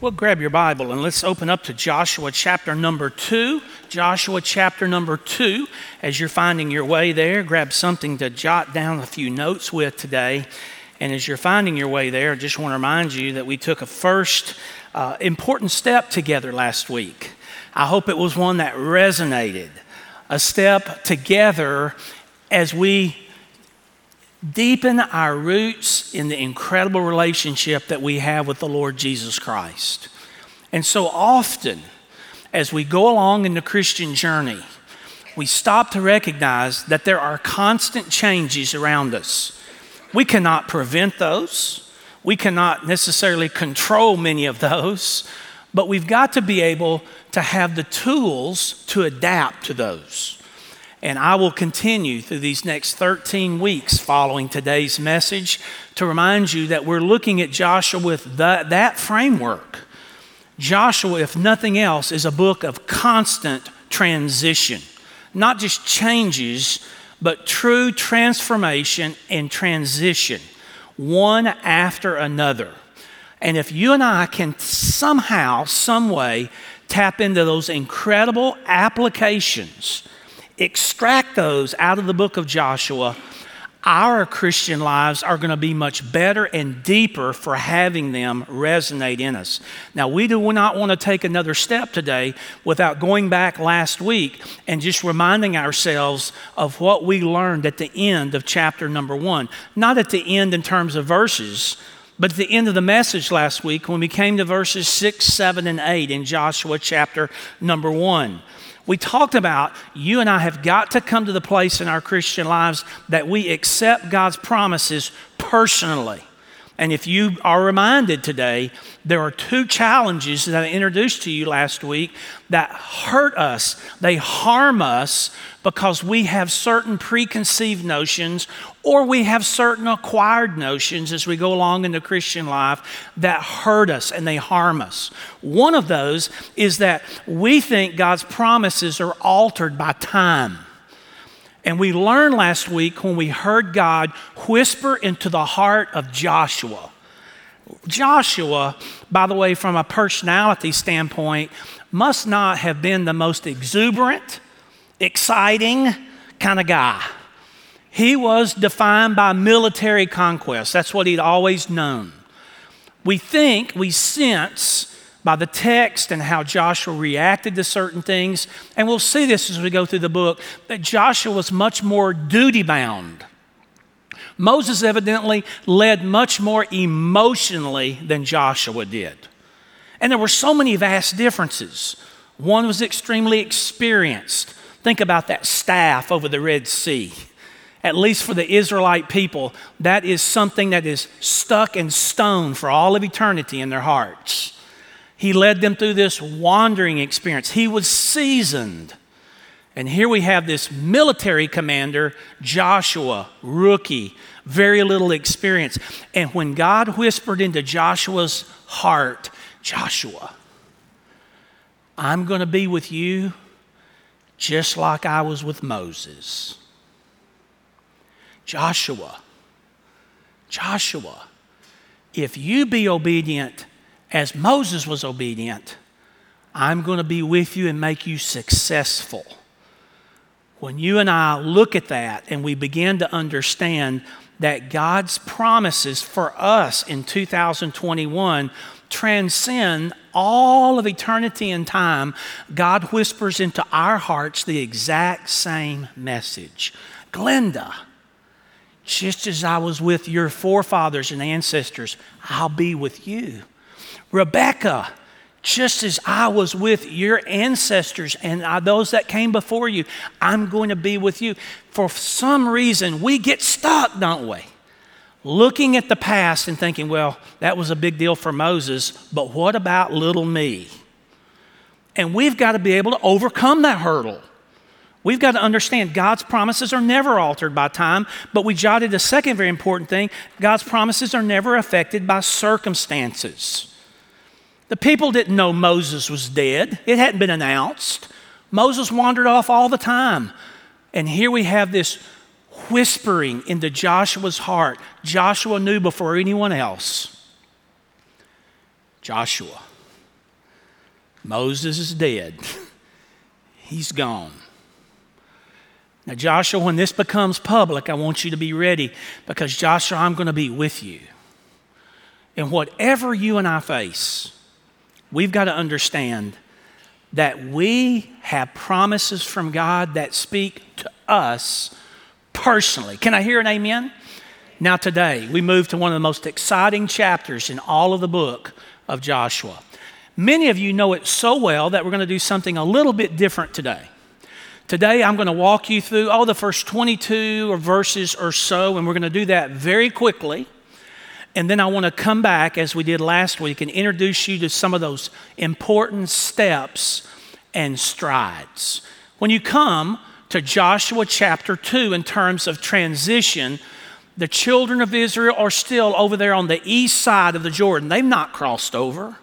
Well, grab your Bible and let's open up to Joshua chapter number two. Joshua chapter number two. As you're finding your way there, grab something to jot down a few notes with today. And as you're finding your way there, I just want to remind you that we took a first uh, important step together last week. I hope it was one that resonated. A step together as we deepen our roots in the incredible relationship that we have with the Lord Jesus Christ. And so often, as we go along in the Christian journey, we stop to recognize that there are constant changes around us. We cannot prevent those, we cannot necessarily control many of those, but we've got to be able to have the tools to adapt to those. And I will continue through these next 13 weeks following today's message to remind you that we're looking at Joshua with the, that framework. Joshua, if nothing else, is a book of constant transition, not just changes, but true transformation and transition, one after another. And if you and I can somehow, some way, tap into those incredible applications extract those out of the book of Joshua, our Christian lives are going to be much better and deeper for having them resonate in us. Now, we do not want to take another step today without going back last week and just reminding ourselves of what we learned at the end of chapter number one. Not at the end in terms of verses, but at the end of the message last week when we came to verses six, seven, and eight in Joshua chapter number one we talked about you and I have got to come to the place in our Christian lives that we accept God's promises personally. And if you are reminded today, there are two challenges that I introduced to you last week that hurt us. They harm us because we have certain preconceived notions or we have certain acquired notions as we go along in the Christian life that hurt us and they harm us. One of those is that we think God's promises are altered by time. And we learned last week when we heard God whisper into the heart of Joshua. Joshua, by the way, from a personality standpoint, must not have been the most exuberant, exciting kind of guy. He was defined by military conquest. That's what he'd always known. We think, we sense by the text and how Joshua reacted to certain things. And we'll see this as we go through the book that Joshua was much more duty bound. Moses evidently led much more emotionally than Joshua did. And there were so many vast differences. One was extremely experienced. Think about that staff over the Red Sea. At least for the Israelite people, that is something that is stuck in stone for all of eternity in their hearts. He led them through this wandering experience. He was seasoned. And here we have this military commander, Joshua, rookie, very little experience. And when God whispered into Joshua's heart, Joshua, I'm going to be with you just like I was with Moses. Joshua, Joshua, if you be obedient as Moses was obedient, I'm going to be with you and make you successful. When you and I look at that and we begin to understand that God's promises for us in 2021 transcend all of eternity and time, God whispers into our hearts the exact same message. Glenda, just as I was with your forefathers and ancestors, I'll be with you. Rebecca, just as I was with your ancestors and those that came before you, I'm going to be with you. For some reason, we get stuck, don't we? Looking at the past and thinking, well, that was a big deal for Moses, but what about little me? And we've got to be able to overcome that hurdle. We've got to understand God's promises are never altered by time, but we jotted a second very important thing God's promises are never affected by circumstances. The people didn't know Moses was dead, it hadn't been announced. Moses wandered off all the time. And here we have this whispering into Joshua's heart. Joshua knew before anyone else. Joshua, Moses is dead, he's gone. Now, Joshua, when this becomes public, I want you to be ready because, Joshua, I'm going to be with you. And whatever you and I face, we've got to understand that we have promises from God that speak to us personally. Can I hear an amen? Now, today, we move to one of the most exciting chapters in all of the book of Joshua. Many of you know it so well that we're going to do something a little bit different today. Today, I'm going to walk you through all the first 22 or verses or so, and we're going to do that very quickly. And then I want to come back, as we did last week, and introduce you to some of those important steps and strides. When you come to Joshua chapter 2 in terms of transition, the children of Israel are still over there on the east side of the Jordan. They've not crossed over.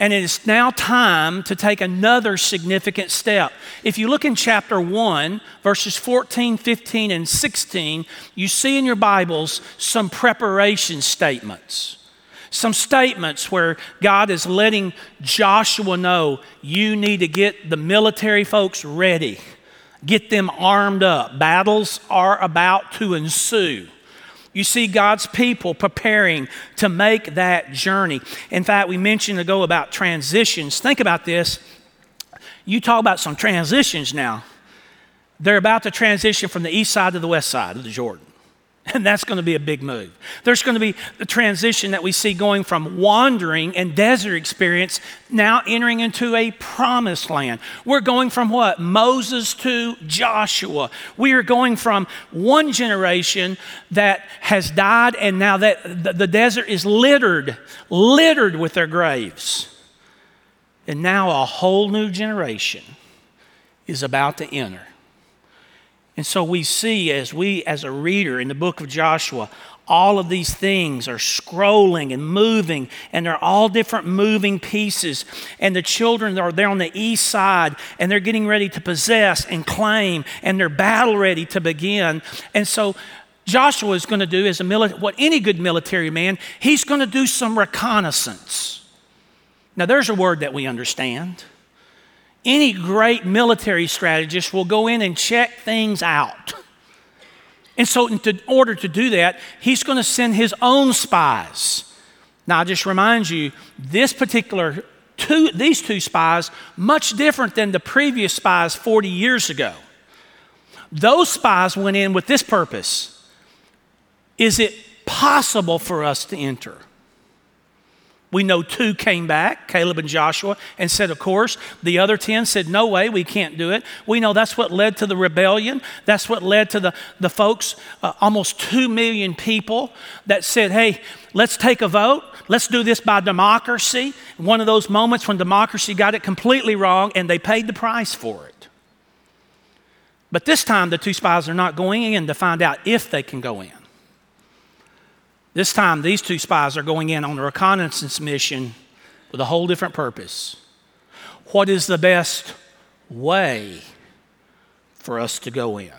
And it is now time to take another significant step. If you look in chapter 1, verses 14, 15, and 16, you see in your Bibles some preparation statements. Some statements where God is letting Joshua know you need to get the military folks ready, get them armed up. Battles are about to ensue. You see God's people preparing to make that journey. In fact, we mentioned ago about transitions. Think about this. You talk about some transitions now. They're about to transition from the east side to the west side of the Jordan. And that's going to be a big move. There's going to be the transition that we see going from wandering and desert experience now entering into a promised land. We're going from what? Moses to Joshua. We are going from one generation that has died and now that the desert is littered, littered with their graves. And now a whole new generation is about to enter. And so we see as we, as a reader in the book of Joshua, all of these things are scrolling and moving, and they're all different moving pieces. And the children are there on the east side, and they're getting ready to possess and claim, and they're battle ready to begin. And so Joshua is going to do, as a mili- what any good military man, he's going to do some reconnaissance. Now, there's a word that we understand any great military strategist will go in and check things out. And so, in order to do that, he's going to send his own spies. Now, I just remind you, this particular two, these two spies, much different than the previous spies 40 years ago. Those spies went in with this purpose Is it possible for us to enter? We know two came back, Caleb and Joshua, and said, Of course. The other 10 said, No way, we can't do it. We know that's what led to the rebellion. That's what led to the, the folks, uh, almost 2 million people, that said, Hey, let's take a vote. Let's do this by democracy. One of those moments when democracy got it completely wrong and they paid the price for it. But this time, the two spies are not going in to find out if they can go in. This time, these two spies are going in on a reconnaissance mission with a whole different purpose. What is the best way for us to go in?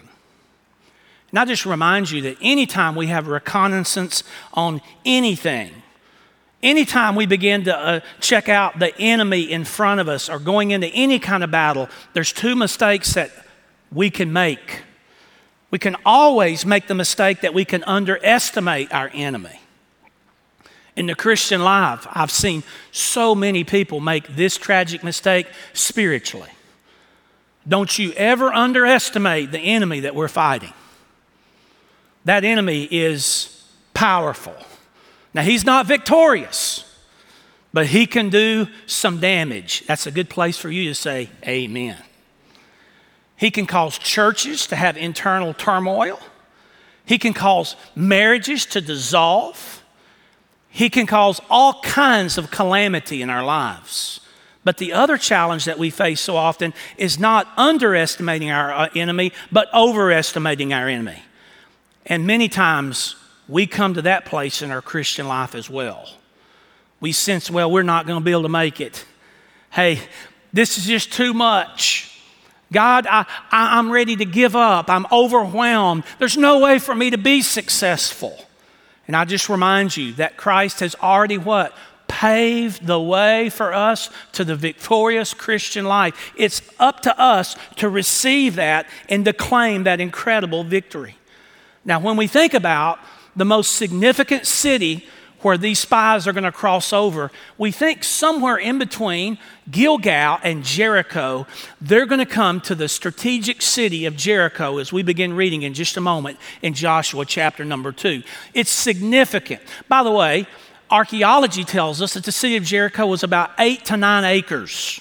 And I just remind you that anytime we have reconnaissance on anything, anytime we begin to uh, check out the enemy in front of us or going into any kind of battle, there's two mistakes that we can make. We can always make the mistake that we can underestimate our enemy. In the Christian life, I've seen so many people make this tragic mistake spiritually. Don't you ever underestimate the enemy that we're fighting. That enemy is powerful. Now, he's not victorious, but he can do some damage. That's a good place for you to say, Amen. He can cause churches to have internal turmoil. He can cause marriages to dissolve. He can cause all kinds of calamity in our lives. But the other challenge that we face so often is not underestimating our uh, enemy, but overestimating our enemy. And many times we come to that place in our Christian life as well. We sense, well, we're not going to be able to make it. Hey, this is just too much. God, I, I, am ready to give up. I'm overwhelmed. There's no way for me to be successful. And I just remind you that Christ has already what? paved the way for us to the victorious Christian life. It's up to us to receive that and to claim that incredible victory. Now, when we think about the most significant city where these spies are going to cross over, we think somewhere in between Gilgal and Jericho, they're going to come to the strategic city of Jericho as we begin reading in just a moment in Joshua chapter number two. It's significant. By the way, archaeology tells us that the city of Jericho was about eight to nine acres.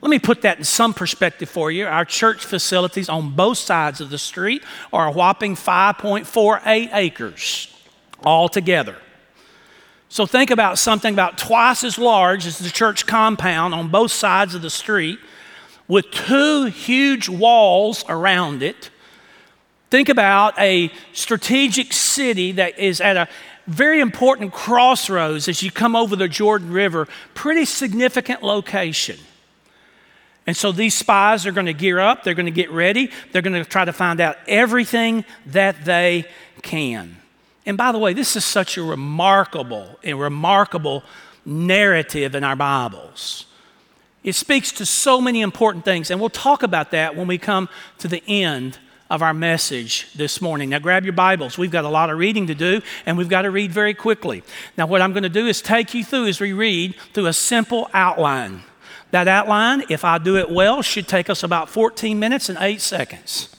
Let me put that in some perspective for you. Our church facilities on both sides of the street are a whopping 5.48 acres altogether. So think about something about twice as large as the church compound on both sides of the street with two huge walls around it. Think about a strategic city that is at a very important crossroads as you come over the Jordan River, pretty significant location. And so these spies are going to gear up, they're going to get ready, they're going to try to find out everything that they can. And by the way, this is such a remarkable and remarkable narrative in our Bibles. It speaks to so many important things, and we'll talk about that when we come to the end of our message this morning. Now, grab your Bibles. We've got a lot of reading to do, and we've got to read very quickly. Now, what I'm going to do is take you through as we read through a simple outline. That outline, if I do it well, should take us about 14 minutes and 8 seconds.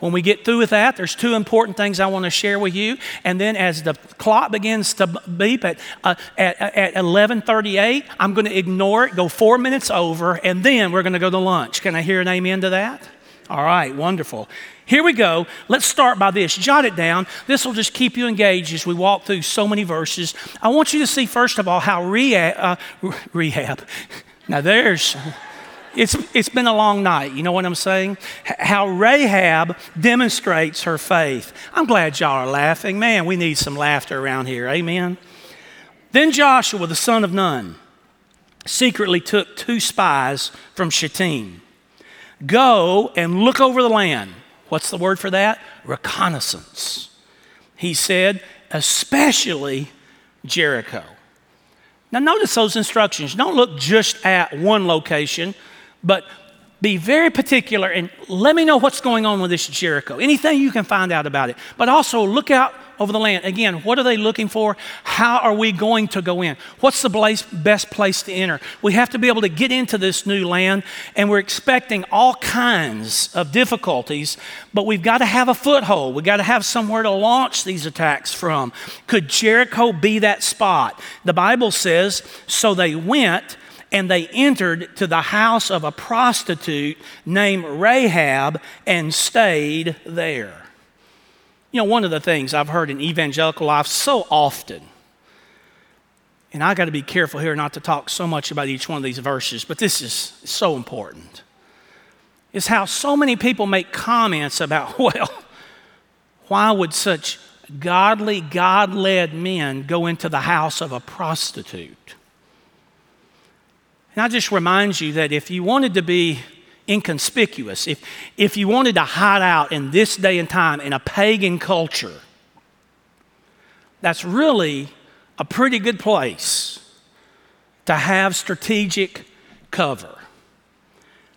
When we get through with that, there's two important things I want to share with you. And then as the clock begins to beep at, uh, at, at 11.38, I'm going to ignore it, go four minutes over, and then we're going to go to lunch. Can I hear an amen to that? All right, wonderful. Here we go. Let's start by this. Jot it down. This will just keep you engaged as we walk through so many verses. I want you to see, first of all, how rehab, uh, rehab. Now, there's it's, it's been a long night. You know what I'm saying? How Rahab demonstrates her faith. I'm glad y'all are laughing. Man, we need some laughter around here. Amen. Then Joshua, the son of Nun, secretly took two spies from Shittim. Go and look over the land. What's the word for that? Reconnaissance. He said, especially Jericho. Now, notice those instructions. Don't look just at one location, but be very particular and let me know what's going on with this Jericho. Anything you can find out about it. But also look out over the land. Again, what are they looking for? How are we going to go in? What's the place, best place to enter? We have to be able to get into this new land, and we're expecting all kinds of difficulties, but we've got to have a foothold. We've got to have somewhere to launch these attacks from. Could Jericho be that spot? The Bible says, so they went and they entered to the house of a prostitute named Rahab and stayed there. You know, one of the things I've heard in evangelical life so often, and I got to be careful here not to talk so much about each one of these verses, but this is so important, is how so many people make comments about, well, why would such godly, God led men go into the house of a prostitute? And I just remind you that if you wanted to be inconspicuous, if, if you wanted to hide out in this day and time in a pagan culture, that's really a pretty good place to have strategic cover.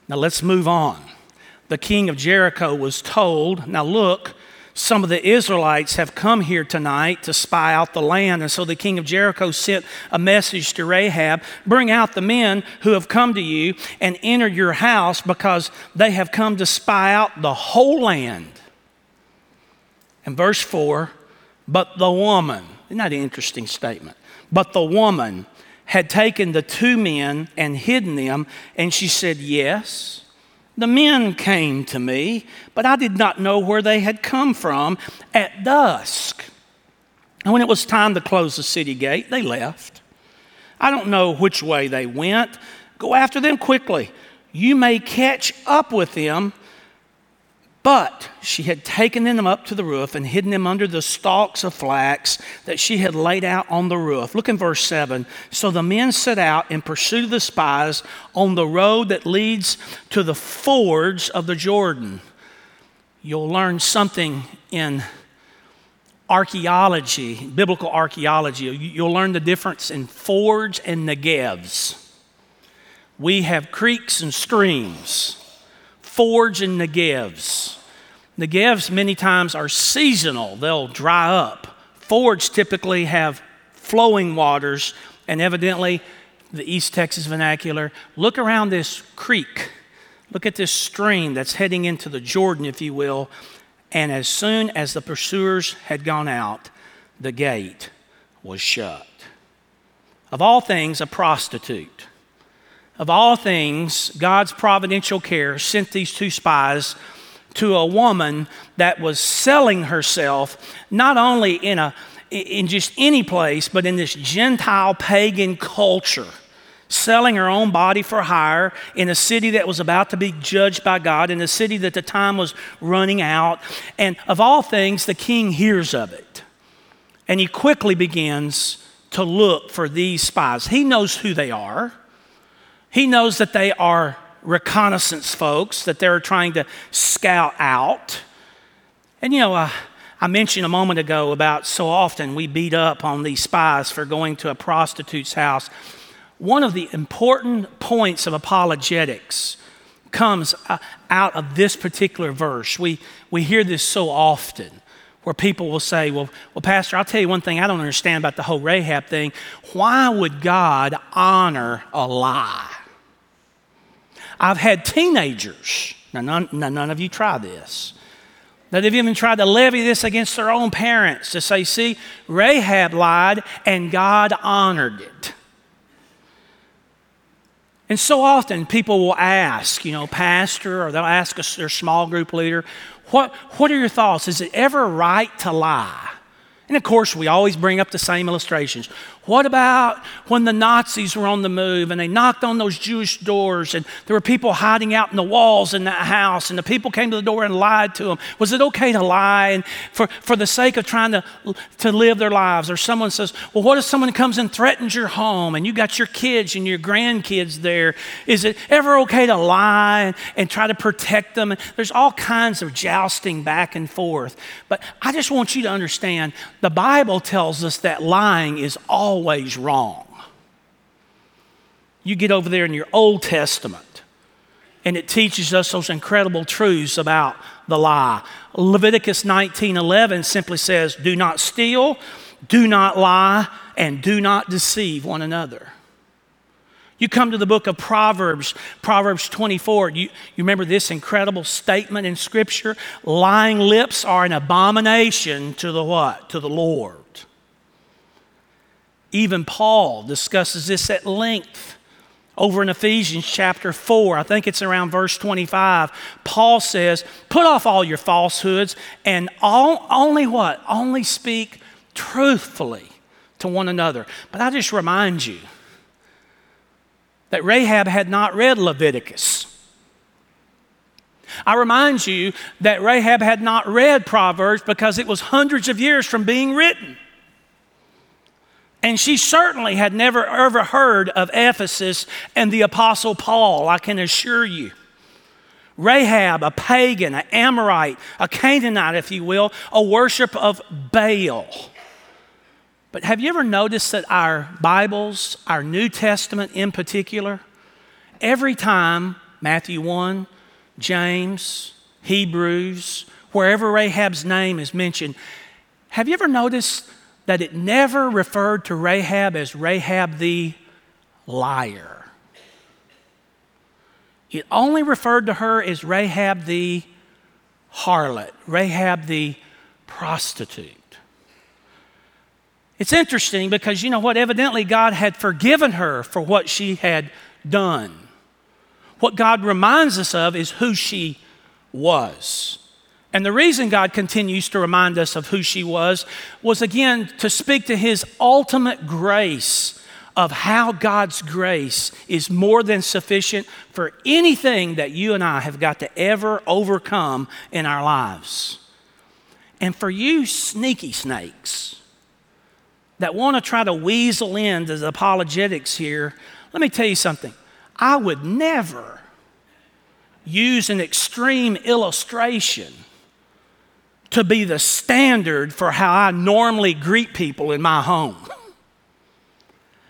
Now let's move on. The king of Jericho was told, Now look, some of the Israelites have come here tonight to spy out the land. And so the king of Jericho sent a message to Rahab Bring out the men who have come to you and enter your house because they have come to spy out the whole land. And verse 4 But the woman, isn't that an interesting statement? But the woman had taken the two men and hidden them, and she said, Yes. The men came to me, but I did not know where they had come from at dusk. And when it was time to close the city gate, they left. I don't know which way they went. Go after them quickly. You may catch up with them but she had taken them up to the roof and hidden them under the stalks of flax that she had laid out on the roof. Look in verse 7. So the men set out in pursuit of the spies on the road that leads to the fords of the Jordan. You'll learn something in archaeology, biblical archaeology, you'll learn the difference in fords and negevs. We have creeks and streams, fords and negevs. Negevs many times are seasonal, they'll dry up. Fords typically have flowing waters, and evidently, the East Texas vernacular, look around this creek. Look at this stream that's heading into the Jordan, if you will. And as soon as the pursuers had gone out, the gate was shut. Of all things, a prostitute. Of all things, God's providential care sent these two spies to a woman that was selling herself not only in a in just any place, but in this Gentile pagan culture selling her own body for hire in a city that was about to be judged by God, in a city that the time was running out. And of all things, the king hears of it. And he quickly begins to look for these spies. He knows who they are, he knows that they are reconnaissance folks, that they're trying to scout out. And you know, uh, I mentioned a moment ago about so often we beat up on these spies for going to a prostitute's house. One of the important points of apologetics comes uh, out of this particular verse. We, we hear this so often where people will say, well, well, Pastor, I'll tell you one thing I don't understand about the whole Rahab thing. Why would God honor a lie? I've had teenagers, now none, none of you try this, that have even tried to levy this against their own parents to say, see, Rahab lied and God honored it. And so often people will ask, you know, pastor, or they'll ask us, their small group leader, what, what are your thoughts? Is it ever right to lie? And of course, we always bring up the same illustrations. What about when the Nazis were on the move and they knocked on those Jewish doors and there were people hiding out in the walls in that house and the people came to the door and lied to them? Was it okay to lie and for, for the sake of trying to, to live their lives? Or someone says, Well, what if someone comes and threatens your home and you got your kids and your grandkids there? Is it ever okay to lie and, and try to protect them? There's all kinds of jousting back and forth. But I just want you to understand the Bible tells us that lying is always wrong. You get over there in your Old Testament, and it teaches us those incredible truths about the lie. Leviticus 19:11 simply says, "Do not steal, do not lie, and do not deceive one another." You come to the book of Proverbs, Proverbs 24. You, you remember this incredible statement in Scripture? Lying lips are an abomination to the what? To the Lord. Even Paul discusses this at length over in Ephesians chapter 4. I think it's around verse 25. Paul says, Put off all your falsehoods and all, only what? Only speak truthfully to one another. But I just remind you, that Rahab had not read Leviticus. I remind you that Rahab had not read Proverbs because it was hundreds of years from being written. And she certainly had never ever heard of Ephesus and the Apostle Paul, I can assure you. Rahab, a pagan, an Amorite, a Canaanite, if you will, a worship of Baal. But have you ever noticed that our Bibles, our New Testament in particular, every time Matthew 1, James, Hebrews, wherever Rahab's name is mentioned, have you ever noticed that it never referred to Rahab as Rahab the liar? It only referred to her as Rahab the harlot, Rahab the prostitute. It's interesting because you know what? Evidently, God had forgiven her for what she had done. What God reminds us of is who she was. And the reason God continues to remind us of who she was was again to speak to his ultimate grace of how God's grace is more than sufficient for anything that you and I have got to ever overcome in our lives. And for you sneaky snakes, that want to try to weasel into the apologetics here, let me tell you something. I would never use an extreme illustration to be the standard for how I normally greet people in my home.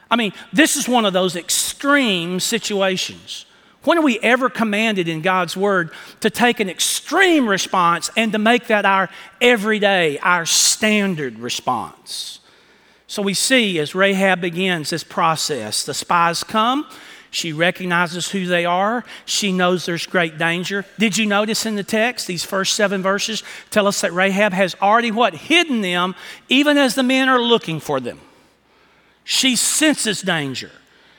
I mean, this is one of those extreme situations. When are we ever commanded in God's Word to take an extreme response and to make that our everyday, our standard response? So we see as Rahab begins this process, the spies come, she recognizes who they are. She knows there's great danger. Did you notice in the text, these first seven verses tell us that Rahab has already what? Hidden them even as the men are looking for them. She senses danger.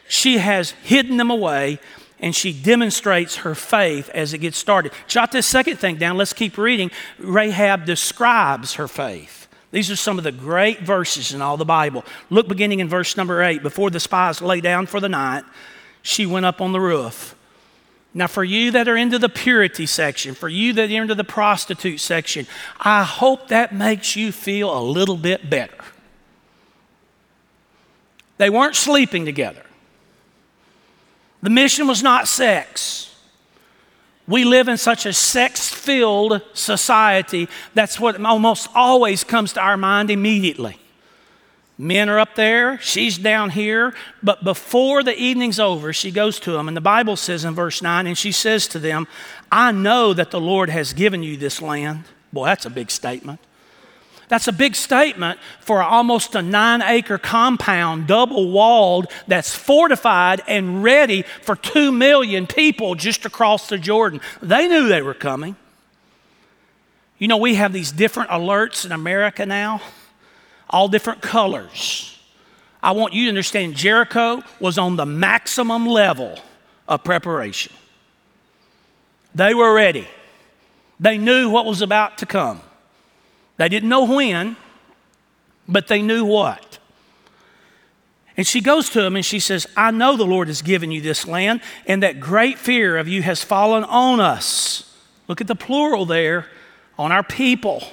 She has hidden them away and she demonstrates her faith as it gets started. Jot this second thing down. Let's keep reading. Rahab describes her faith. These are some of the great verses in all the Bible. Look beginning in verse number eight. Before the spies lay down for the night, she went up on the roof. Now, for you that are into the purity section, for you that are into the prostitute section, I hope that makes you feel a little bit better. They weren't sleeping together. The mission was not sex. We live in such a sex filled society, that's what almost always comes to our mind immediately. Men are up there, she's down here. But before the evening's over, she goes to them. And the Bible says in verse 9, and she says to them, I know that the Lord has given you this land. Boy, that's a big statement. That's a big statement for almost a nine acre compound, double walled, that's fortified and ready for two million people just across the Jordan. They knew they were coming. You know, we have these different alerts in America now all different colors. I want you to understand Jericho was on the maximum level of preparation. They were ready, they knew what was about to come. They didn't know when, but they knew what. And she goes to him and she says, I know the Lord has given you this land, and that great fear of you has fallen on us. Look at the plural there on our people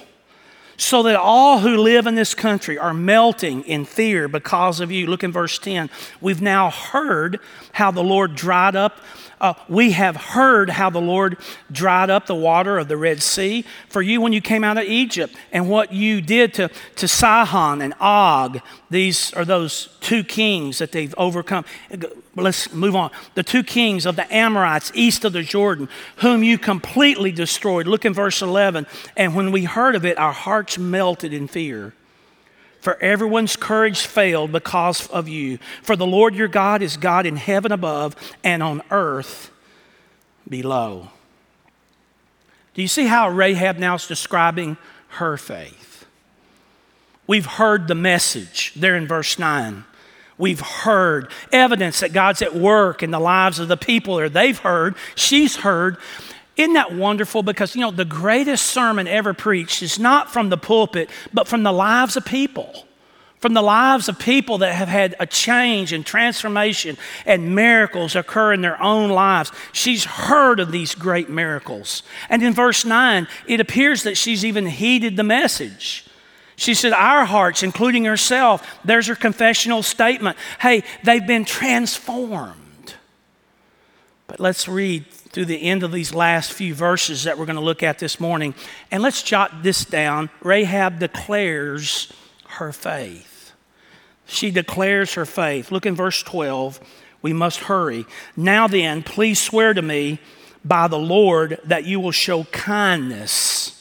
so that all who live in this country are melting in fear because of you. Look in verse 10. We've now heard how the Lord dried up uh, we have heard how the Lord dried up the water of the Red Sea for you when you came out of Egypt, and what you did to, to Sihon and Og. These are those two kings that they've overcome. Let's move on. The two kings of the Amorites east of the Jordan, whom you completely destroyed. Look in verse 11. And when we heard of it, our hearts melted in fear for everyone's courage failed because of you. For the Lord your God is God in heaven above and on earth below. Do you see how Rahab now is describing her faith? We've heard the message there in verse 9. We've heard evidence that God's at work in the lives of the people, or they've heard, she's heard. Isn't that wonderful? Because, you know, the greatest sermon ever preached is not from the pulpit, but from the lives of people. From the lives of people that have had a change and transformation and miracles occur in their own lives. She's heard of these great miracles. And in verse 9, it appears that she's even heeded the message. She said, Our hearts, including herself, there's her confessional statement. Hey, they've been transformed. But let's read through the end of these last few verses that we're going to look at this morning. And let's jot this down. Rahab declares her faith. She declares her faith. Look in verse 12. We must hurry. Now then, please swear to me by the Lord that you will show kindness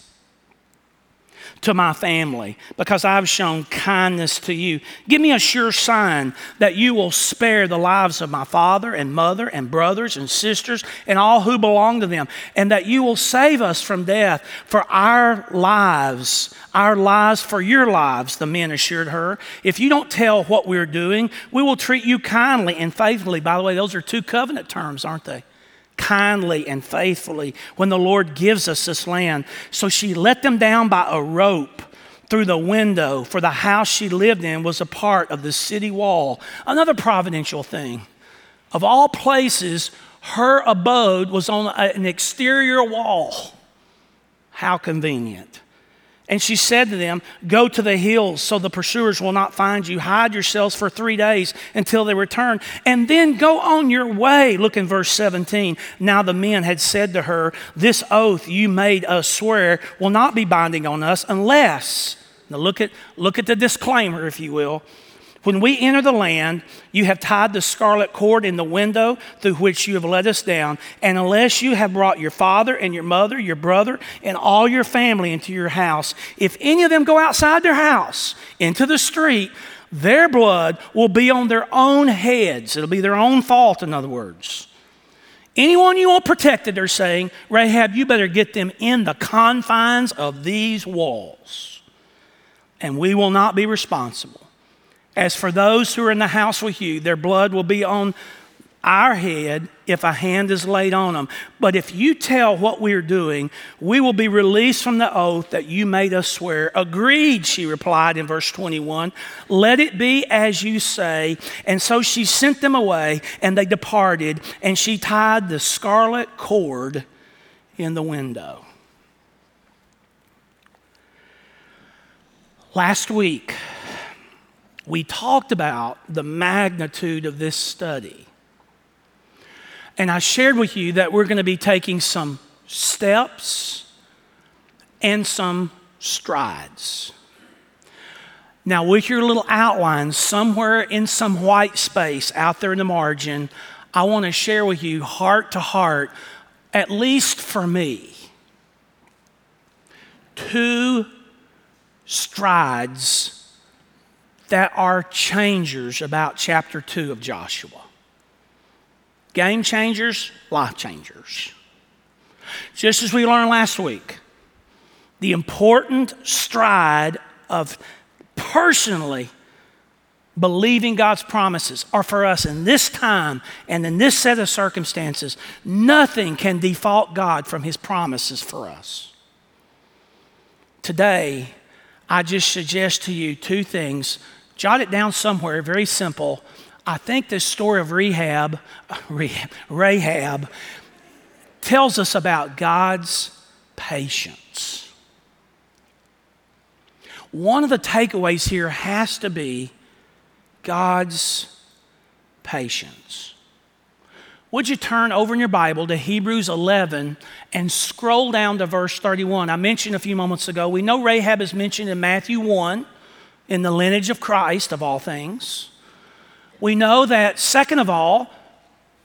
to my family because I've shown kindness to you. Give me a sure sign that you will spare the lives of my father and mother and brothers and sisters and all who belong to them, and that you will save us from death for our lives, our lives for your lives, the men assured her. If you don't tell what we're doing, we will treat you kindly and faithfully. By the way, those are two covenant terms, aren't they? Kindly and faithfully when the Lord gives us this land. So she let them down by a rope through the window, for the house she lived in was a part of the city wall. Another providential thing. Of all places, her abode was on an exterior wall. How convenient. And she said to them, Go to the hills so the pursuers will not find you. Hide yourselves for three days until they return, and then go on your way. Look in verse 17. Now the men had said to her, This oath you made us swear will not be binding on us unless. Now look at, look at the disclaimer, if you will. When we enter the land, you have tied the scarlet cord in the window through which you have let us down. And unless you have brought your father and your mother, your brother, and all your family into your house, if any of them go outside their house into the street, their blood will be on their own heads. It'll be their own fault, in other words. Anyone you want protected, they're saying, Rahab, you better get them in the confines of these walls, and we will not be responsible. As for those who are in the house with you, their blood will be on our head if a hand is laid on them. But if you tell what we are doing, we will be released from the oath that you made us swear. Agreed, she replied in verse 21. Let it be as you say. And so she sent them away, and they departed, and she tied the scarlet cord in the window. Last week, we talked about the magnitude of this study. And I shared with you that we're going to be taking some steps and some strides. Now, with your little outline, somewhere in some white space out there in the margin, I want to share with you, heart to heart, at least for me, two strides that are changers about chapter 2 of Joshua. Game changers, life changers. Just as we learned last week, the important stride of personally believing God's promises are for us in this time and in this set of circumstances. Nothing can default God from His promises for us. Today, I just suggest to you two things Jot it down somewhere, very simple. I think this story of Rehab, Rahab, tells us about God's patience. One of the takeaways here has to be God's patience. Would you turn over in your Bible to Hebrews 11 and scroll down to verse 31? I mentioned a few moments ago, we know Rahab is mentioned in Matthew 1 in the lineage of Christ, of all things. We know that, second of all,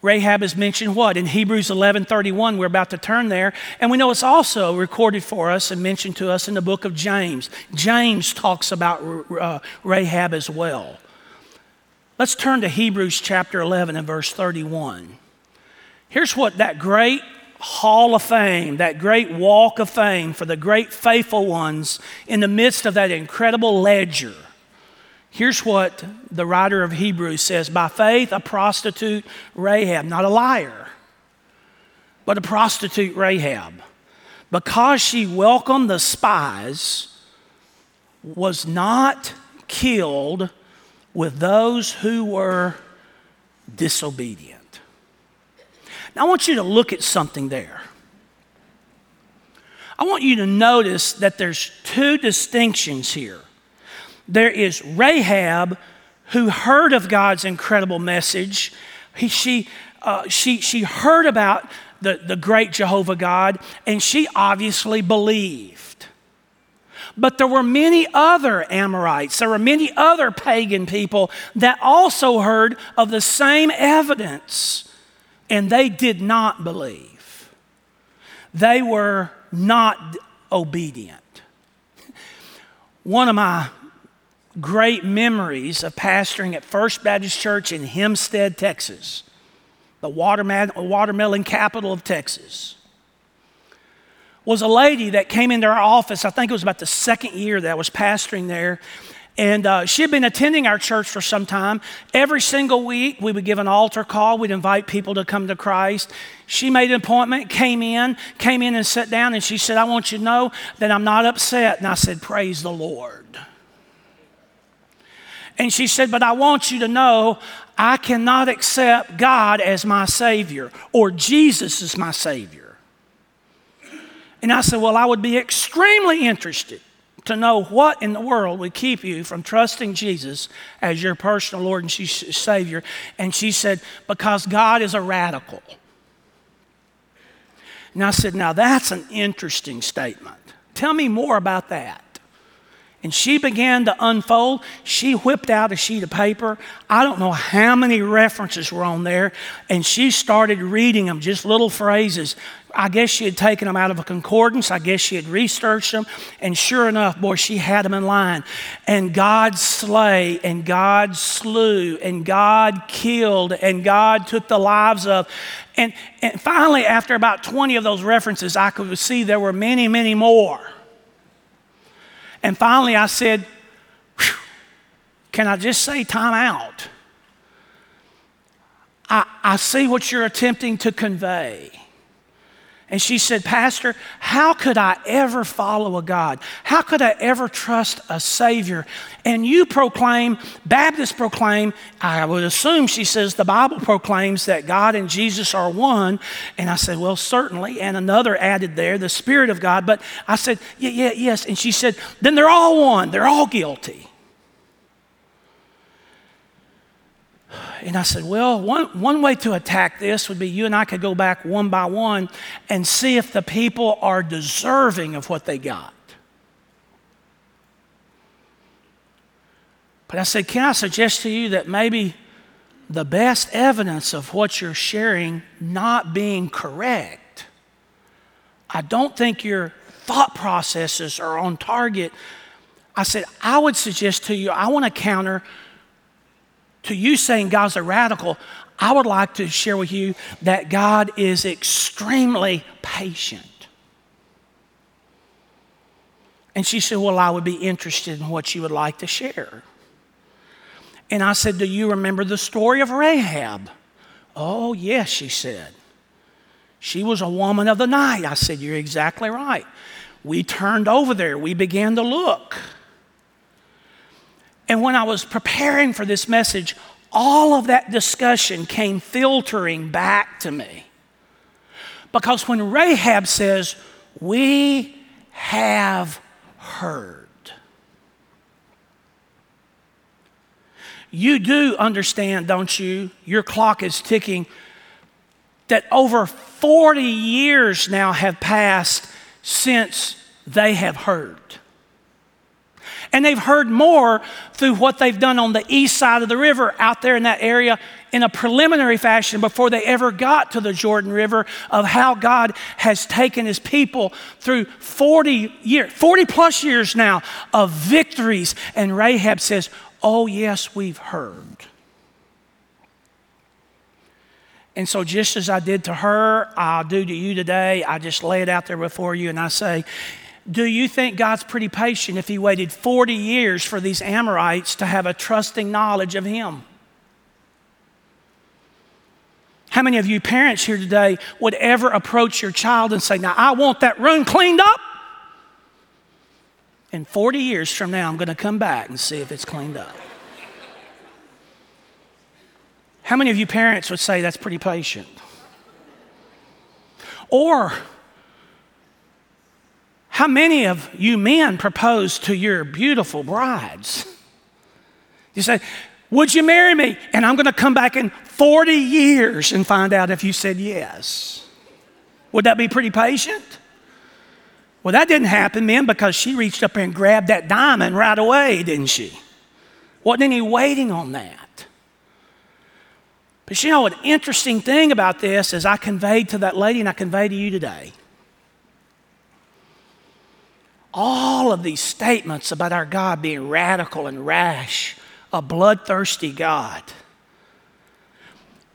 Rahab is mentioned what? In Hebrews 11 31, we're about to turn there. And we know it's also recorded for us and mentioned to us in the book of James. James talks about uh, Rahab as well. Let's turn to Hebrews chapter 11 and verse 31. Here's what that great hall of fame, that great walk of fame for the great faithful ones in the midst of that incredible ledger. Here's what the writer of Hebrews says By faith, a prostitute Rahab, not a liar, but a prostitute Rahab, because she welcomed the spies, was not killed with those who were disobedient. Now, I want you to look at something there. I want you to notice that there's two distinctions here. There is Rahab, who heard of God's incredible message. He, she, uh, she, she heard about the, the great Jehovah God, and she obviously believed. But there were many other Amorites, there were many other pagan people that also heard of the same evidence and they did not believe. They were not obedient. One of my great memories of pastoring at First Baptist Church in Hempstead, Texas, the watermelon capital of Texas, was a lady that came into our office. I think it was about the second year that I was pastoring there. And uh, she had been attending our church for some time. Every single week, we would give an altar call. We'd invite people to come to Christ. She made an appointment, came in, came in and sat down, and she said, I want you to know that I'm not upset. And I said, Praise the Lord. And she said, But I want you to know I cannot accept God as my Savior or Jesus as my Savior. And I said, Well, I would be extremely interested to know what in the world would keep you from trusting Jesus as your personal Lord and Savior. And she said, Because God is a radical. And I said, Now that's an interesting statement. Tell me more about that. And she began to unfold. She whipped out a sheet of paper. I don't know how many references were on there. And she started reading them, just little phrases. I guess she had taken them out of a concordance. I guess she had researched them. And sure enough, boy, she had them in line. And God slay, and God slew, and God killed, and God took the lives of. And, and finally, after about 20 of those references, I could see there were many, many more. And finally, I said, Can I just say time out? I, I see what you're attempting to convey. And she said, Pastor, how could I ever follow a God? How could I ever trust a Savior? And you proclaim, Baptists proclaim, I would assume she says the Bible proclaims that God and Jesus are one. And I said, Well, certainly. And another added there, the Spirit of God. But I said, Yeah, yeah, yes. And she said, Then they're all one, they're all guilty. And I said, Well, one, one way to attack this would be you and I could go back one by one and see if the people are deserving of what they got. But I said, Can I suggest to you that maybe the best evidence of what you're sharing not being correct, I don't think your thought processes are on target. I said, I would suggest to you, I want to counter to you saying God's a radical, I would like to share with you that God is extremely patient. And she said, Well, I would be interested in what you would like to share. And I said, Do you remember the story of Rahab? Oh, yes, she said. She was a woman of the night. I said, You're exactly right. We turned over there, we began to look. And when I was preparing for this message, all of that discussion came filtering back to me. Because when Rahab says, We have heard, you do understand, don't you? Your clock is ticking. That over 40 years now have passed since they have heard. And they've heard more through what they've done on the east side of the river out there in that area in a preliminary fashion before they ever got to the Jordan River of how God has taken his people through 40 years, 40 plus years now of victories. And Rahab says, Oh, yes, we've heard. And so, just as I did to her, I'll do to you today. I just lay it out there before you and I say, do you think God's pretty patient if He waited 40 years for these Amorites to have a trusting knowledge of Him? How many of you parents here today would ever approach your child and say, Now, I want that room cleaned up? And 40 years from now, I'm going to come back and see if it's cleaned up. How many of you parents would say that's pretty patient? Or, how many of you men propose to your beautiful brides? You say, Would you marry me? And I'm going to come back in 40 years and find out if you said yes. Would that be pretty patient? Well, that didn't happen, men, because she reached up and grabbed that diamond right away, didn't she? Wasn't any waiting on that. But you know, an interesting thing about this is I conveyed to that lady and I conveyed to you today all of these statements about our God being radical and rash, a bloodthirsty God,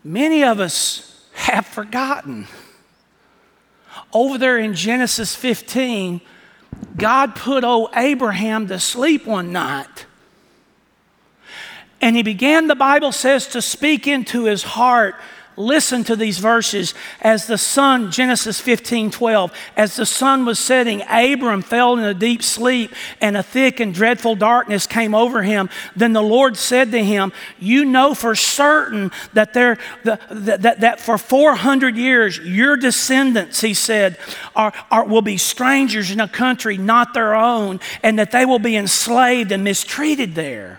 many of us have forgotten. Over there in Genesis 15, God put old Abraham to sleep one night. And he began, the Bible says, to speak into his heart listen to these verses. As the sun, Genesis 15 12, as the sun was setting, Abram fell in a deep sleep, and a thick and dreadful darkness came over him. Then the Lord said to him, You know for certain that, there, the, that, that for 400 years your descendants, he said, are, are, will be strangers in a country not their own, and that they will be enslaved and mistreated there.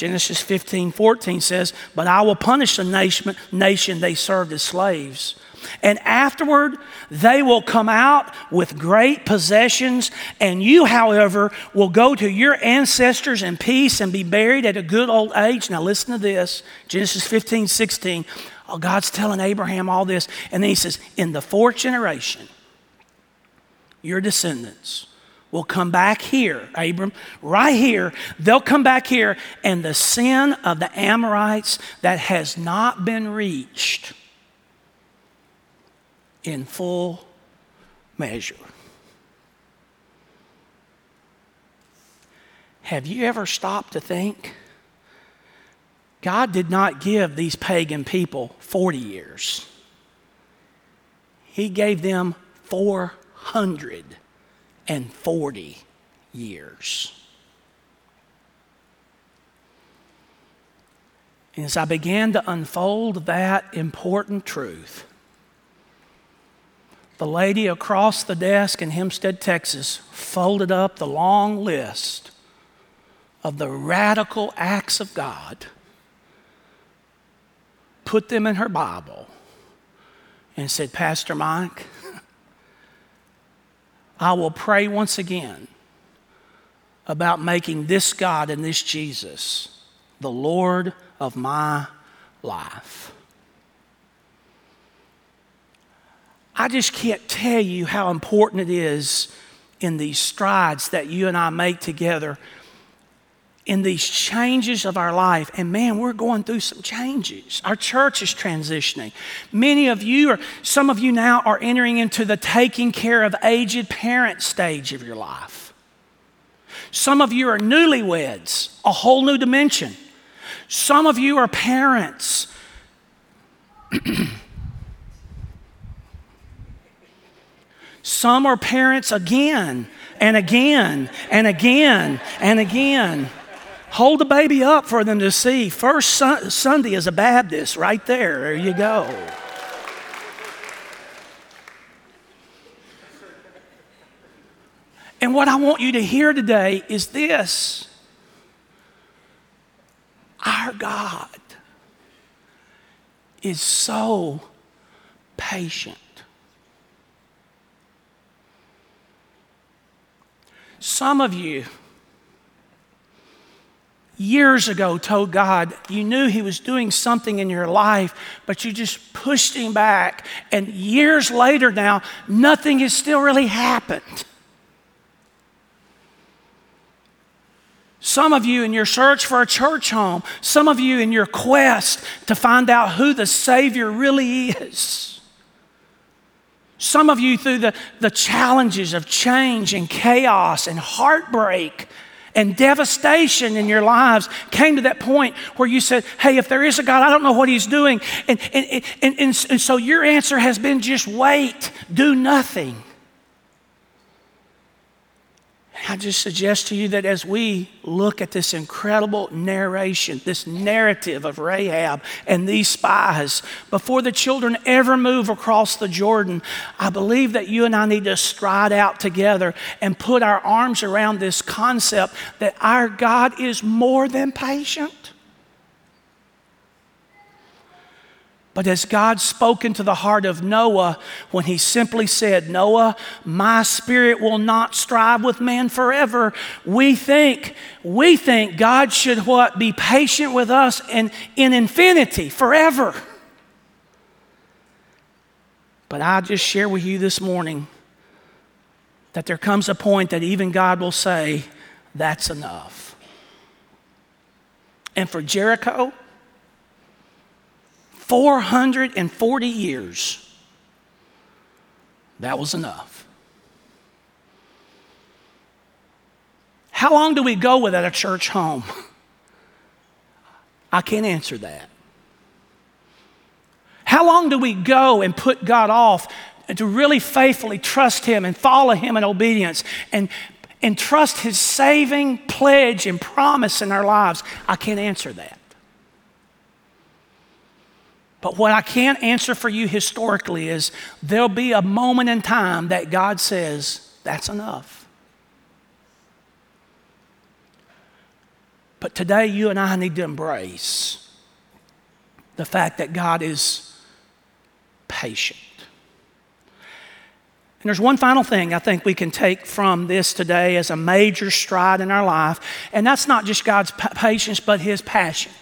Genesis 15, 14 says, But I will punish the nation, nation they served as slaves. And afterward, they will come out with great possessions, and you, however, will go to your ancestors in peace and be buried at a good old age. Now, listen to this Genesis 15, 16. Oh, God's telling Abraham all this. And then he says, In the fourth generation, your descendants will come back here, Abram, right here. They'll come back here, and the sin of the Amorites that has not been reached in full measure. Have you ever stopped to think? God did not give these pagan people 40 years. He gave them 400 and 40 years. And as I began to unfold that important truth, the lady across the desk in Hempstead, Texas, folded up the long list of the radical acts of God, put them in her Bible, and said, Pastor Mike, I will pray once again about making this God and this Jesus the Lord of my life. I just can't tell you how important it is in these strides that you and I make together in these changes of our life. And man, we're going through some changes. Our church is transitioning. Many of you, or some of you now, are entering into the taking care of aged parent stage of your life. Some of you are newlyweds, a whole new dimension. Some of you are parents. Some are parents again and again and again and again. Hold the baby up for them to see. First Sunday is a Baptist, right there. There you go. And what I want you to hear today is this our God is so patient. Some of you years ago told God you knew He was doing something in your life, but you just pushed Him back. And years later now, nothing has still really happened. Some of you in your search for a church home, some of you in your quest to find out who the Savior really is. Some of you through the, the challenges of change and chaos and heartbreak and devastation in your lives came to that point where you said, Hey, if there is a God, I don't know what He's doing. And, and, and, and, and so your answer has been just wait, do nothing. I just suggest to you that as we look at this incredible narration, this narrative of Rahab and these spies, before the children ever move across the Jordan, I believe that you and I need to stride out together and put our arms around this concept that our God is more than patient. But as God spoke into the heart of Noah when he simply said, Noah, my spirit will not strive with man forever, we think, we think God should what? Be patient with us in, in infinity, forever. But I just share with you this morning that there comes a point that even God will say, That's enough. And for Jericho, 440 years. That was enough. How long do we go without a church home? I can't answer that. How long do we go and put God off and to really faithfully trust Him and follow Him in obedience and, and trust His saving pledge and promise in our lives? I can't answer that. But what I can't answer for you historically is there'll be a moment in time that God says, that's enough. But today, you and I need to embrace the fact that God is patient. And there's one final thing I think we can take from this today as a major stride in our life, and that's not just God's patience, but His passion.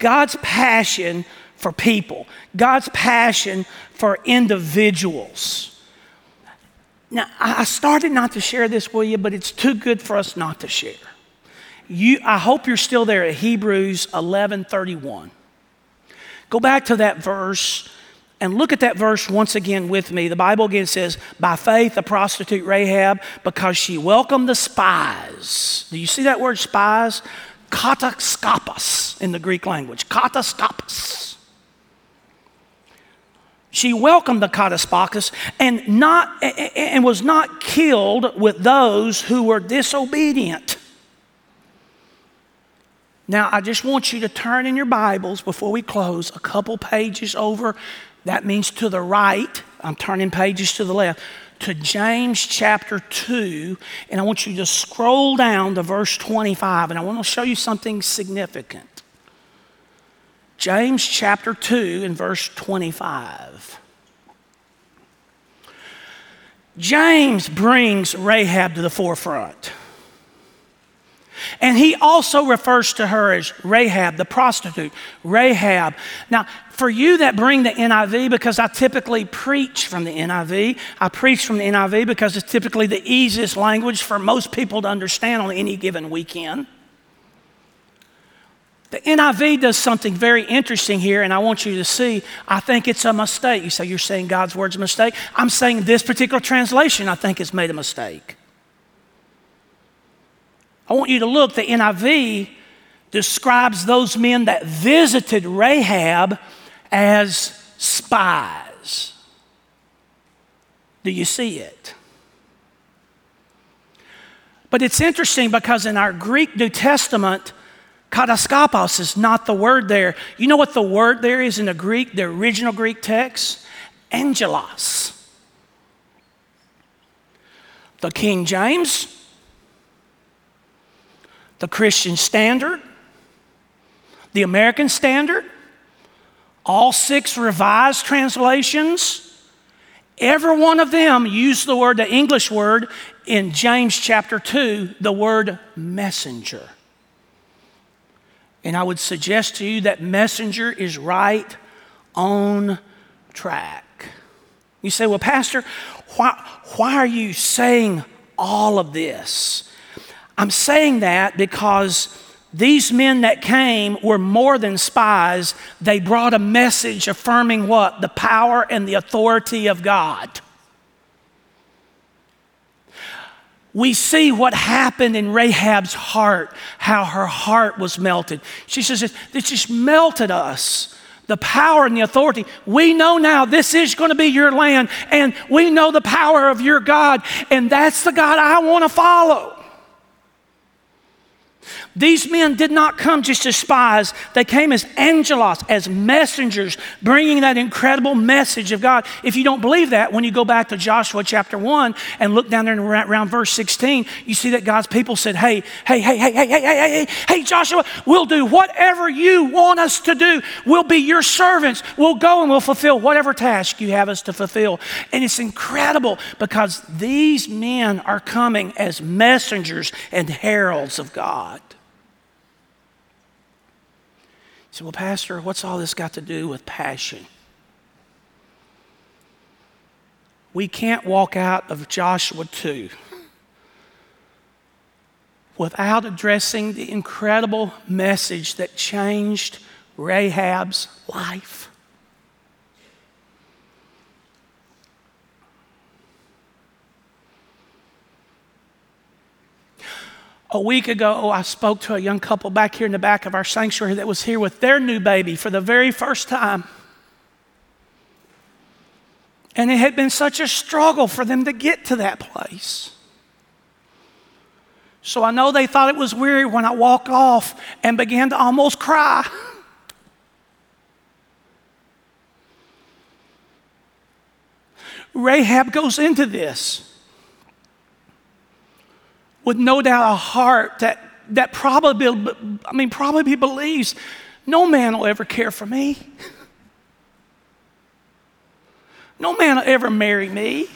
God's passion for people, God's passion for individuals. Now, I started not to share this with you, but it's too good for us not to share. You, I hope you're still there at Hebrews 11:31. Go back to that verse and look at that verse once again with me. The Bible again says, By faith, the prostitute Rahab, because she welcomed the spies. Do you see that word spies? Kataskopos in the Greek language. Kataskopos she welcomed the Kataskopos and, not, and was not killed with those who were disobedient. Now, I just want you to turn in your Bibles before we close a couple pages over. That means to the right. I'm turning pages to the left. To James chapter 2. And I want you to scroll down to verse 25. And I want to show you something significant. James chapter 2 and verse 25. James brings Rahab to the forefront. And he also refers to her as Rahab, the prostitute. Rahab. Now, for you that bring the NIV, because I typically preach from the NIV, I preach from the NIV because it's typically the easiest language for most people to understand on any given weekend. The NIV does something very interesting here, and I want you to see. I think it's a mistake. You say you're saying God's word's a mistake. I'm saying this particular translation, I think, has made a mistake. I want you to look. The NIV describes those men that visited Rahab as spies. Do you see it? But it's interesting because in our Greek New Testament, Kataskopos is not the word there. You know what the word there is in the Greek, the original Greek text? Angelos. The King James, the Christian Standard, the American Standard, all six revised translations, every one of them use the word, the English word, in James chapter 2, the word messenger. And I would suggest to you that messenger is right on track. You say, well, Pastor, why, why are you saying all of this? I'm saying that because these men that came were more than spies. They brought a message affirming what? The power and the authority of God. We see what happened in Rahab's heart, how her heart was melted. She says, It just melted us. The power and the authority. We know now this is going to be your land, and we know the power of your God, and that's the God I want to follow. These men did not come just as spies, they came as angelos, as messengers, bringing that incredible message of God. If you don't believe that, when you go back to Joshua chapter 1 and look down there around, verse 16, you see that God's people said, Hey, hey, hey, hey, hey, hey, hey, hey, hey, Joshua, we'll do whatever you want us to do. We'll be your servants. We'll go and we'll fulfill whatever task you have us to fulfill. And it's incredible because these men are coming as messengers and heralds of God. Say, Well, Pastor, what's all this got to do with passion? We can't walk out of Joshua 2 without addressing the incredible message that changed Rahab's life. A week ago, oh, I spoke to a young couple back here in the back of our sanctuary that was here with their new baby for the very first time. And it had been such a struggle for them to get to that place. So I know they thought it was weird when I walked off and began to almost cry. Rahab goes into this with no doubt a heart that, that probably, I mean, probably believes no man will ever care for me. No man will ever marry me.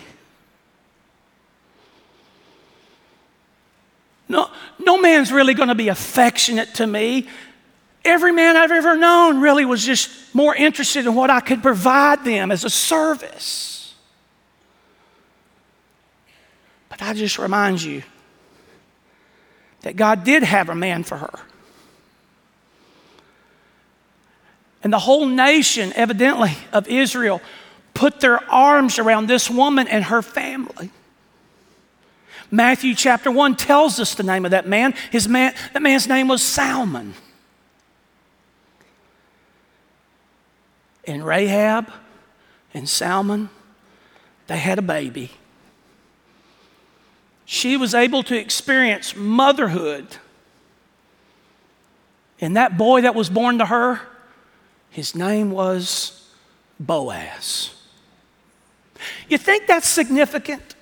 No, no man's really going to be affectionate to me. Every man I've ever known really was just more interested in what I could provide them as a service. But I just remind you that God did have a man for her. And the whole nation, evidently, of Israel put their arms around this woman and her family. Matthew chapter 1 tells us the name of that man. His man that man's name was Salmon. And Rahab and Salmon, they had a baby. She was able to experience motherhood. And that boy that was born to her, his name was Boaz. You think that's significant?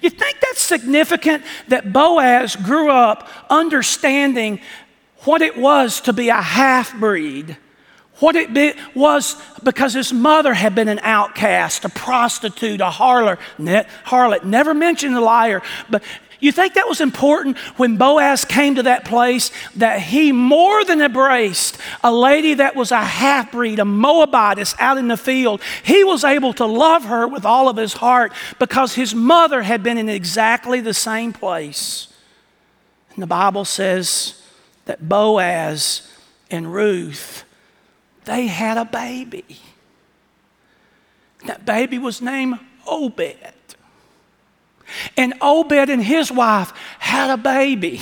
You think that's significant that Boaz grew up understanding what it was to be a half breed? What it be, was because his mother had been an outcast, a prostitute, a harlot, harlot. Never mentioned a liar, but you think that was important when Boaz came to that place that he more than embraced a lady that was a half breed, a Moabitess out in the field? He was able to love her with all of his heart because his mother had been in exactly the same place. And the Bible says that Boaz and Ruth, they had a baby. That baby was named Obed. And Obed and his wife had a baby.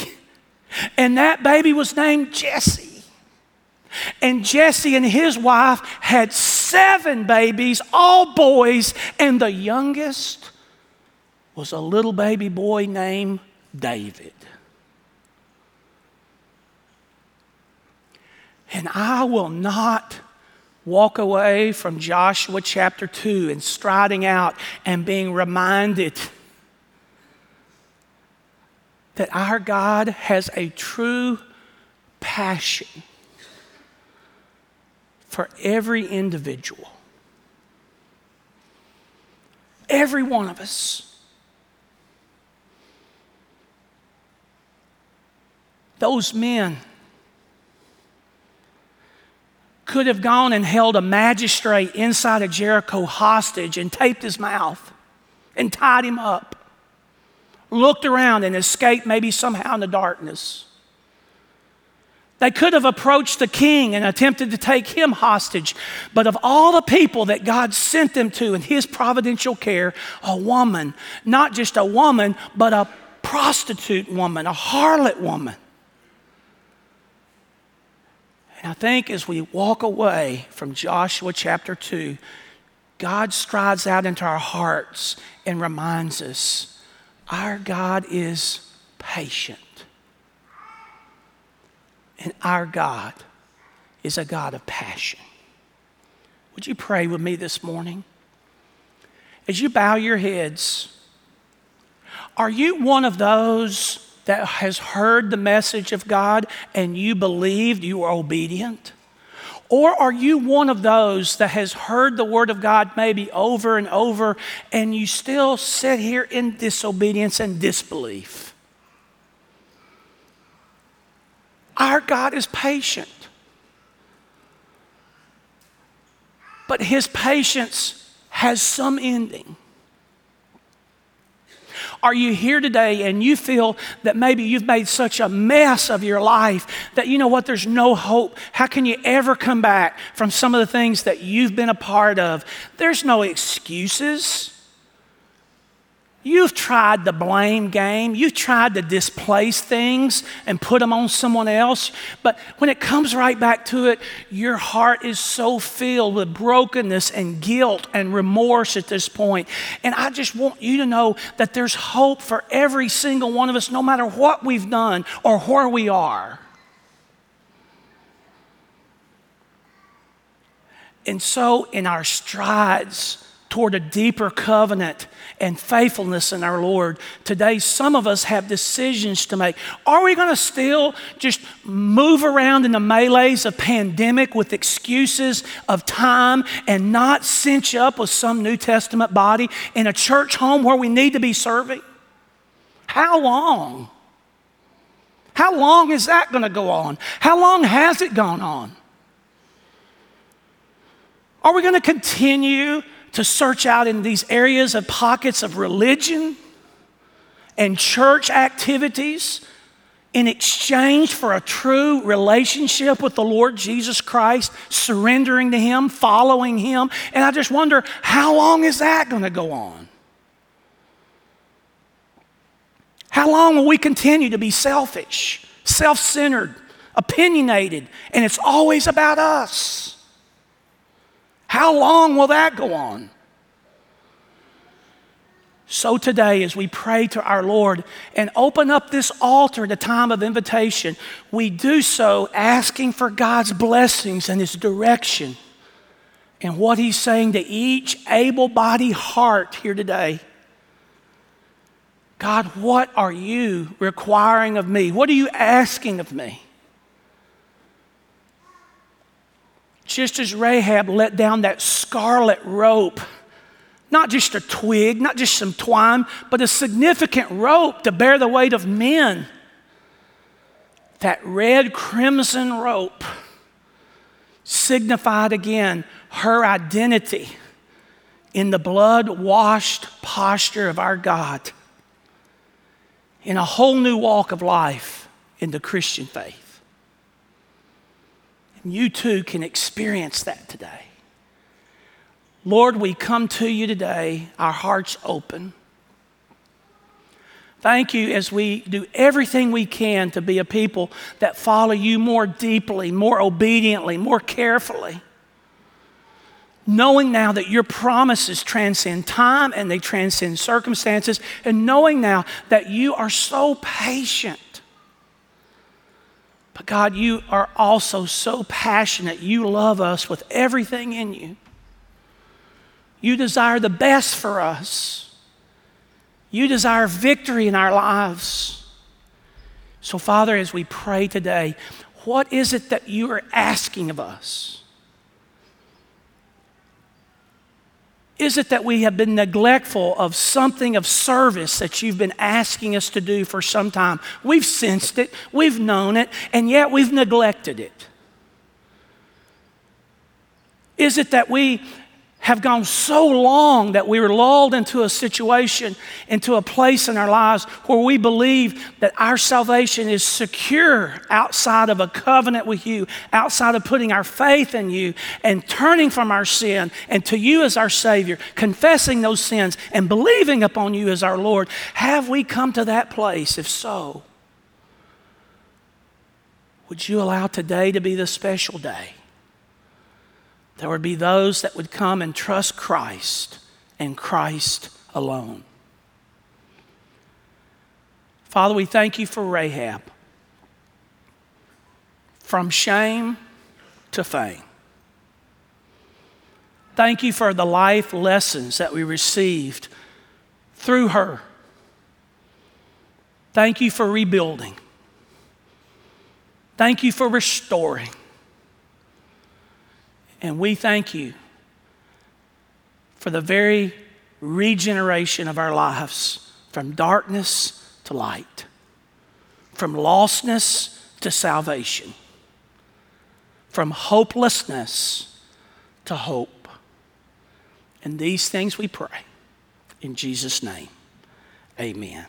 And that baby was named Jesse. And Jesse and his wife had seven babies, all boys, and the youngest was a little baby boy named David. And I will not walk away from Joshua chapter 2 and striding out and being reminded that our God has a true passion for every individual. Every one of us. Those men could have gone and held a magistrate inside of Jericho hostage and taped his mouth and tied him up looked around and escaped maybe somehow in the darkness. They could have approached the king and attempted to take him hostage. But of all the people that God sent them to in his providential care, a woman, not just a woman, but a prostitute woman, a harlot woman. And I think as we walk away from Joshua chapter 2, God strides out into our hearts and reminds us our God is patient. And our God is a God of passion. Would you pray with me this morning? As you bow your heads, are you one of those that has heard the message of God and you believed you were obedient? Or are you one of those that has heard the word of God maybe over and over and you still sit here in disobedience and disbelief? Our God is patient. But his patience has some ending. Are you here today and you feel that maybe you've made such a mess of your life that you know what, there's no hope? How can you ever come back from some of the things that you've been a part of? There's no excuses. You've tried the blame game. You've tried to displace things and put them on someone else. But when it comes right back to it, your heart is so filled with brokenness and guilt and remorse at this point. And I just want you to know that there's hope for every single one of us, no matter what we've done or where we are. And so, in our strides toward a deeper covenant, and faithfulness in our Lord. Today, some of us have decisions to make. Are we going to still just move around in the melees of pandemic with excuses of time and not cinch up with some New Testament body in a church home where we need to be serving? How long? How long is that going to go on? How long has it gone on? Are we going to continue to search out in these areas of pockets of religion and church activities in exchange for a true relationship with the Lord Jesus Christ, surrendering to Him, following Him. And I just wonder, how long is that going to go on? How long will we continue to be selfish, self centered, opinionated, and it's always about us? How long will that go on? So, today, as we pray to our Lord and open up this altar at a time of invitation, we do so asking for God's blessings and His direction and what He's saying to each able bodied heart here today. God, what are you requiring of me? What are you asking of me? Just as Rahab let down that scarlet rope, not just a twig, not just some twine, but a significant rope to bear the weight of men. That red crimson rope signified again her identity in the blood washed posture of our God in a whole new walk of life in the Christian faith. And you too can experience that today. Lord, we come to you today, our hearts open. Thank you as we do everything we can to be a people that follow you more deeply, more obediently, more carefully. Knowing now that your promises transcend time and they transcend circumstances, and knowing now that you are so patient but God, you are also so passionate. You love us with everything in you. You desire the best for us. You desire victory in our lives. So, Father, as we pray today, what is it that you are asking of us? Is it that we have been neglectful of something of service that you've been asking us to do for some time? We've sensed it, we've known it, and yet we've neglected it. Is it that we have gone so long that we were lulled into a situation, into a place in our lives where we believe that our salvation is secure outside of a covenant with you, outside of putting our faith in you and turning from our sin and to you as our Savior, confessing those sins and believing upon you as our Lord. Have we come to that place? If so, would you allow today to be the special day? There would be those that would come and trust Christ and Christ alone. Father, we thank you for Rahab. From shame to fame. Thank you for the life lessons that we received through her. Thank you for rebuilding. Thank you for restoring. And we thank you for the very regeneration of our lives from darkness to light, from lostness to salvation, from hopelessness to hope. And these things we pray in Jesus' name. Amen.